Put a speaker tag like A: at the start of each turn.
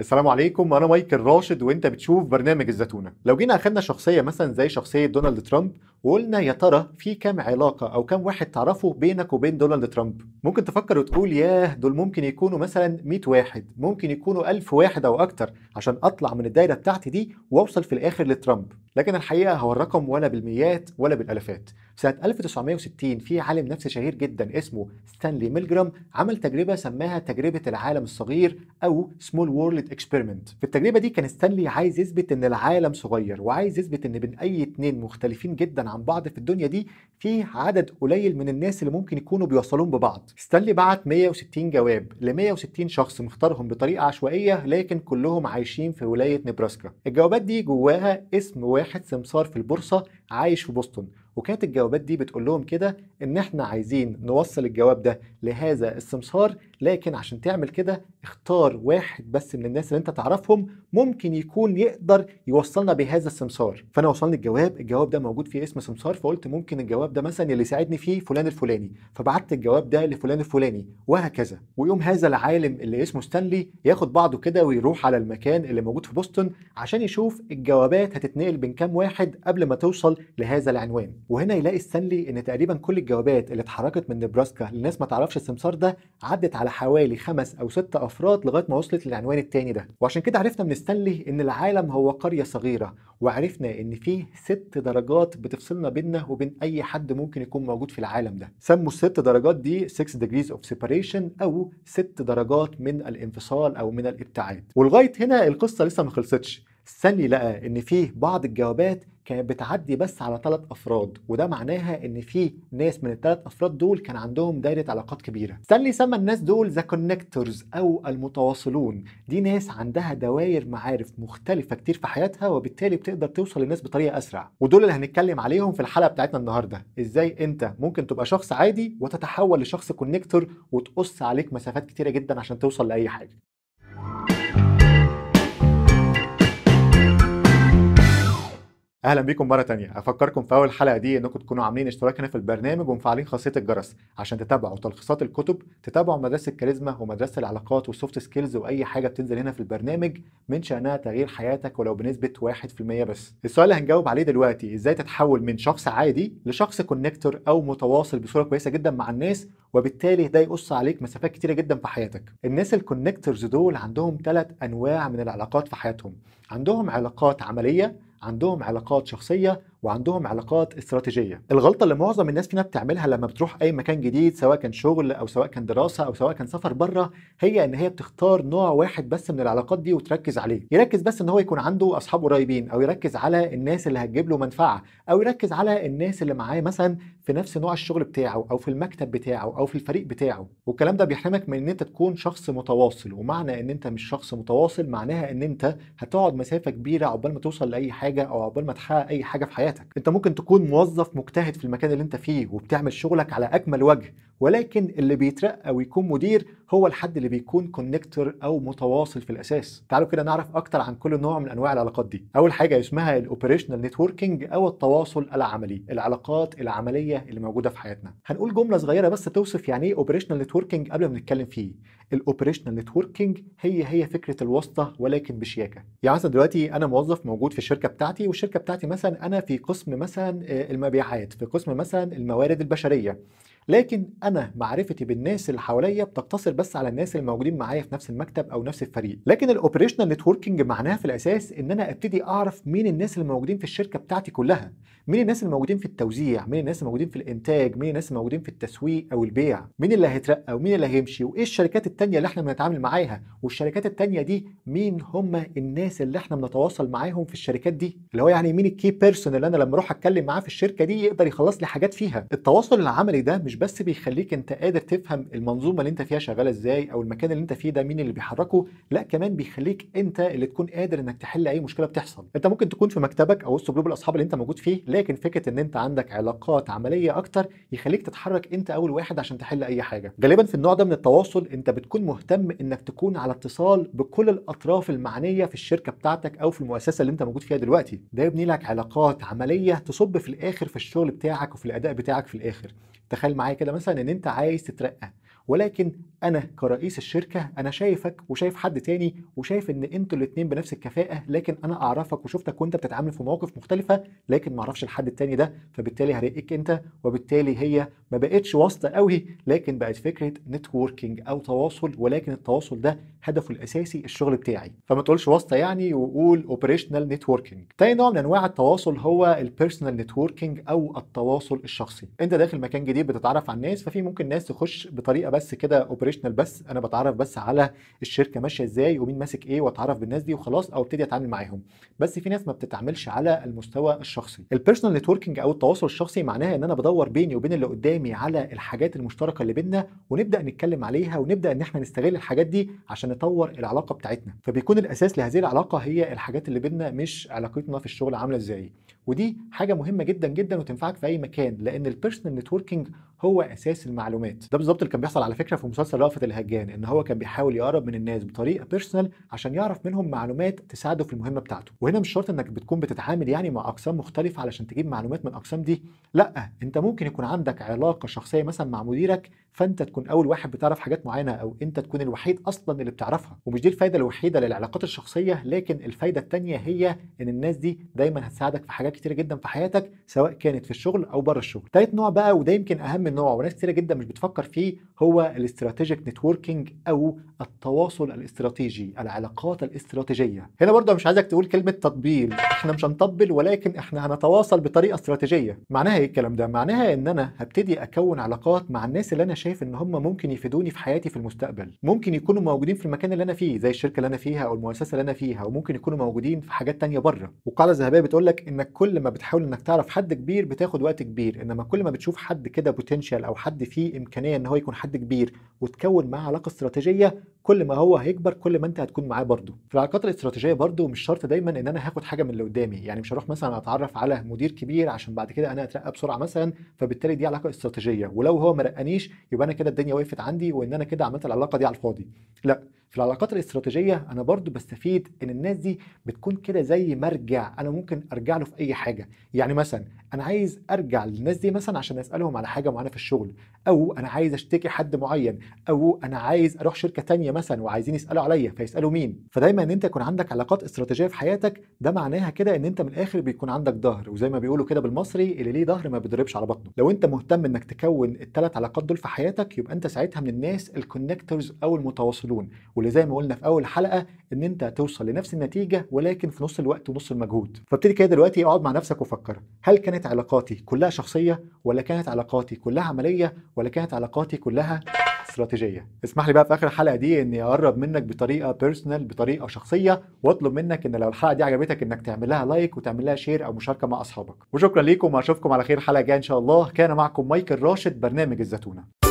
A: السلام عليكم أنا مايكل راشد وأنت بتشوف برنامج الزتونة. لو جينا أخدنا شخصية مثلا زي شخصية دونالد ترامب وقلنا يا ترى في كام علاقة أو كام واحد تعرفه بينك وبين دونالد ترامب؟ ممكن تفكر وتقول ياه دول ممكن يكونوا مثلا 100 واحد ممكن يكونوا 1000 واحد أو أكتر عشان أطلع من الدايرة بتاعتي دي وأوصل في الآخر لترامب. لكن الحقيقة هو الرقم ولا بالميات ولا بالالافات سنة 1960 في عالم نفسي شهير جدا اسمه ستانلي ميلجرام عمل تجربة سماها تجربة العالم الصغير أو small world experiment في التجربة دي كان ستانلي عايز يثبت إن العالم صغير وعايز يثبت إن بين أي اتنين مختلفين جدا عن بعض في الدنيا دي في عدد قليل من الناس اللي ممكن يكونوا بيوصلون ببعض. ستانلي بعت 160 جواب ل 160 شخص مختارهم بطريقة عشوائية لكن كلهم عايشين في ولاية نبراسكا. الجوابات دي جواها اسم واحد سمسار في البورصة عايش في بوسطن. وكانت الجوابات دي بتقول لهم كده إن إحنا عايزين نوصل الجواب ده لهذا السمسار لكن عشان تعمل كده اختار واحد بس من الناس اللي أنت تعرفهم ممكن يكون يقدر يوصلنا بهذا السمسار. فأنا وصلني الجواب الجواب ده موجود فيه اسم سمسار فقلت ممكن الجواب ده مثلا اللي يساعدني فيه فلان الفلاني. فبعت الجواب ده لفلان الفلاني وهكذا. ويوم هذا العالم اللي اسمه ستانلي ياخد بعضه كده ويروح على المكان اللي موجود في بوسطن عشان يشوف الجوابات هتتنقل بين كام واحد قبل ما توصل لهذا العنوان. وهنا يلاقي ستانلي إن تقريبا كل الجوابات اللي اتحركت من نبراسكا للناس ما تعرفش السمسار ده عدت على حوالي خمس أو ست أفراد لغاية ما وصلت للعنوان التاني ده. وعشان كده عرفنا من ستانلي إن العالم هو قرية صغيرة وعرفنا إن فيه ست درجات بتفصلنا بيننا وبين أي حد ممكن يكون موجود في العالم ده. سموا الست درجات دي 6 degrees of separation أو ست درجات من الانفصال أو من الابتعاد. ولغاية هنا القصة لسه ما خلصتش. ستانلي لقى إن فيه بعض الجوابات كانت بتعدي بس على ثلاث أفراد وده معناها إن في ناس من الثلاث أفراد دول كان عندهم دايرة علاقات كبيرة. ستانلي سمى الناس دول the connectors أو المتواصلون. دي ناس عندها دوائر معارف مختلفة كتير في حياتها وبالتالي بتقدر توصل للناس بطريقة أسرع. ودول اللي هنتكلم عليهم في الحلقة بتاعتنا النهارده. إزاي أنت ممكن تبقى شخص عادي وتتحول لشخص connector وتقص عليك مسافات كتيرة جدا عشان توصل لأي حاجة. أهلا بيكم مرة تانية. أفكركم في أول حلقة دي إنكم تكونوا عاملين اشتراك هنا في البرنامج ومفعلين خاصية الجرس عشان تتابعوا تلخيصات الكتب تتابعوا مدرسة الكاريزما ومدرسة العلاقات وال soft skills وأي حاجة بتنزل هنا في البرنامج من شأنها تغيير حياتك ولو بنسبة 1% بس. السؤال اللي هنجاوب عليه دلوقتي إزاي تتحول من شخص عادي لشخص connector أو متواصل بصورة كويسة جدا مع الناس وبالتالي ده يقص عليك مسافات كتيرة جدا في حياتك. الناس ال connectors دول عندهم ثلاث أنواع من العلاقات في حياتهم. عندهم علاقات عملية عندهم علاقات شخصية وعندهم علاقات استراتيجية. الغلطة اللي معظم الناس فينا بتعملها لما بتروح أي مكان جديد سواء كان شغل أو سواء كان دراسة أو سواء كان سفر بره هي إن هي بتختار نوع واحد بس من العلاقات دي وتركز عليه. يركز بس إن هو يكون عنده أصحاب قريبين أو يركز على الناس اللي هتجيب له منفعة أو يركز على الناس اللي معاه مثلا في نفس نوع الشغل بتاعه أو في المكتب بتاعه أو في الفريق بتاعه. والكلام ده بيحرمك من إن أنت تكون شخص متواصل. ومعنى إن أنت مش شخص متواصل معناها إن أنت هتقعد مسافة كبيرة عقبال ما توصل لأي حاجة أو عقبال ما تحقق أي حاجة في حياتك. انت ممكن تكون موظف مجتهد في المكان اللي انت فيه وبتعمل شغلك على أكمل وجه. ولكن اللي بيترقى ويكون مدير هو الحد اللي بيكون connector أو متواصل في الأساس. تعالوا كده نعرف أكتر عن كل نوع من أنواع العلاقات دي. أول حاجة اسمها ال operational networking أو التواصل العملي العلاقات العملية اللي موجودة في حياتنا. هنقول جملة صغيرة بس توصف يعني إيه operational networking قبل ما نتكلم فيه. ال operational networking هي هي فكرة الواسطة ولكن بشياكة. يعني مثلا دلوقتي أنا موظف موجود في الشركة بتاعتي والشركة بتاعتي مثلا أنا في قسم مثلا المبيعات في قسم مثلا الموارد البشرية. لكن أنا معرفتي بالناس اللي حواليا بتقتصر بس على الناس اللي موجودين معايا في نفس المكتب أو نفس الفريق. لكن ال operational networking معناها في الأساس إن أنا أبتدي أعرف مين الناس اللي موجودين في الشركة بتاعتي كلها. مين الناس اللي موجودين في التوزيع؟ مين الناس اللي موجودين في الإنتاج؟ مين الناس اللي موجودين في التسويق أو البيع؟ مين اللي هيترقى ومين اللي هيمشي؟ وإيه الشركات التانية اللي إحنا بنتعامل معاها؟ والشركات التانية دي مين هم الناس اللي إحنا بنتواصل معاهم في الشركات دي؟ اللي هو يعني مين ال key person اللي أنا لما أروح أتكلم معاه في الشركة دي يقدر يخلص لي حاجات فيها؟ التواصل العملي ده مش بس بيخليك انت قادر تفهم المنظومة اللي انت فيها شغالة إزاي أو المكان اللي انت فيه ده مين اللي بيحركه لا كمان بيخليك انت اللي تكون قادر انك تحل أي مشكلة بتحصل. انت ممكن تكون في مكتبك أو وسط جروب الأصحاب اللي انت موجود فيه لكن فكرة إن انت عندك علاقات عملية أكتر يخليك تتحرك انت أول واحد عشان تحل أي حاجة. غالبا في النوع ده من التواصل انت بتكون مهتم إنك تكون على اتصال بكل الأطراف المعنية في الشركة بتاعتك أو في المؤسسة اللي انت موجود فيها دلوقتي. ده يبني لك علاقات عملية تصب في الآخر في الشغل بتاعك وفي الأداء بتاعك في الآخر. تخيل معايا كده مثلا إن أنت عايز تترقى. ولكن أنا كرئيس الشركة أنا شايفك وشايف حد تاني وشايف إن أنتوا الاتنين بنفس الكفاءة لكن أنا أعرفك وشفتك وأنت بتتعامل في مواقف مختلفة لكن ما أعرفش الحد التاني ده فبالتالي هرقك أنت وبالتالي هي ما بقتش واسطة قوي لكن بقت فكرة networking أو تواصل ولكن التواصل ده هدفه الأساسي الشغل بتاعي. فما تقولش واسطة يعني وقول operational networking تاني نوع من أنواع التواصل هو ال personal networking أو التواصل الشخصي. أنت داخل مكان جديد بتتعرف على الناس ففي ممكن ناس تخش بطريقة بس كده operational بس أنا بتعرف بس على الشركة ماشية إزاي ومين ماسك إيه وأتعرف بالناس دي وخلاص أو ابتدي أتعامل معاهم. بس في ناس ما بتتعاملش على المستوى الشخصي. ال personal networking أو التواصل الشخصي معناها إن أنا بدور بيني وبين اللي قدامي على الحاجات المشتركة اللي بينا ونبدأ نتكلم عليها ونبدأ إن إحنا نستغل الحاجات دي عشان نطور العلاقة بتاعتنا. فبيكون الأساس لهذه العلاقة هي الحاجات اللي بينا مش علاقتنا في الشغل عاملة إزاي. ودي حاجة مهمة جدا جدا وتنفعك في أي مكان لأن ال personal networking هو أساس المعلومات. ده بالظبط اللي كان بيحصل على فكرة في مسلسل رأفت الهجان إن هو كان بيحاول يقرب من الناس بطريقة بيرسونال عشان يعرف منهم معلومات تساعده في المهمة بتاعته. وهنا مش شرط إنك بتكون بتتعامل يعني مع أقسام مختلفة علشان تجيب معلومات من الأقسام دي. لأ أنت ممكن يكون عندك علاقة شخصية مثلا مع مديرك فأنت تكون أول واحد بتعرف حاجات معينة أو أنت تكون الوحيد أصلا اللي بتعرفها. ومش دي الفايدة الوحيدة للعلاقات الشخصية لكن الفايدة الثانية هي إن الناس دي دايما هتساعدك في حاجات كتيرة جدا في حياتك سواء كانت في الشغل أو بره الشغل. ثالث نوع بقى وده يمكن أهم نوع وناس كتيرة جدا مش بتفكر فيه هو ال strategic networking أو التواصل الاستراتيجي العلاقات الاستراتيجية. هنا برضه مش عايزك تقول كلمة تطبيل. إحنا مش هنطبل ولكن إحنا هنتواصل بطريقة استراتيجية. معناها إيه الكلام ده؟ معناها إن أنا هبتدي أكون علاقات مع الناس اللي أنا شايف إن هم ممكن يفيدوني في حياتي في المستقبل. ممكن يكونوا موجودين في المكان اللي أنا فيه زي الشركة اللي أنا فيها أو المؤسسة اللي أنا فيها وممكن يكونوا موجودين في حاجات تانية بره. وقاعدة ذهبيه بتقول لك إنك كل ما بتحاول إنك تعرف حد كبير بتاخد وقت كبير إنما كل ما بتشوف حد كده potential أو حد فيه إمكانية إن هو يكون حد كبير وتكون معاه علاقة استراتيجية كل ما هو هيكبر كل ما أنت هتكون معاه برضه. في العلاقات الاستراتيجية برضه مش شرط دايما إن أنا هاخد حاجة من اللي قدامي. يعني مش هروح مثلا أتعرف على مدير كبير عشان بعد كده أنا أترقى بسرعة مثلا فبالتالي دي علاقة استراتيجية. ولو هو ما رقانيش يبقى أنا كده الدنيا وقفت عندي وإن أنا كده عملت العلاقة دي على الفاضي. لا. في العلاقات الاستراتيجية أنا برضو بستفيد إن الناس دي بتكون كده زي مرجع أنا ممكن أرجع له في أي حاجة. يعني مثلا أنا عايز أرجع للناس دي مثلا عشان أسألهم على حاجة معينة في الشغل أو أنا عايز أشتكي حد معين أو أنا عايز أروح شركة تانية مثلا وعايزين يسألوا عليا فيسألوا مين. فدايما إن أنت يكون عندك علاقات استراتيجية في حياتك ده معناها كده إن أنت من الآخر بيكون عندك ظهر وزي ما بيقولوا كده بالمصري اللي ليه ظهر ما بيضربش على بطنه. لو أنت مهتم إنك تكون الثلاث علاقات دول في حياتك يبقى أنت ساعتها من الناس الكونكتورز أو المتواصلون. واللي زي ما قلنا في أول حلقة إن أنت توصل لنفس النتيجة ولكن في نص الوقت ونص المجهود. فابتدي كده دلوقتي اقعد مع نفسك وفكر. هل كانت علاقاتي كلها شخصية ولا كانت علاقاتي كلها عملية ولا كانت علاقاتي كلها استراتيجية؟ اسمح لي بقى في آخر الحلقة دي إني أقرب منك بطريقة personal بطريقة شخصية وأطلب منك إن لو الحلقة دي عجبتك إنك تعمل لها like وتعمل لها share أو مشاركة مع أصحابك. وشكرا ليكم وأشوفكم على خير حلقه جاية إن شاء الله. كان معكم مايكل راشد برنامج الزتونة.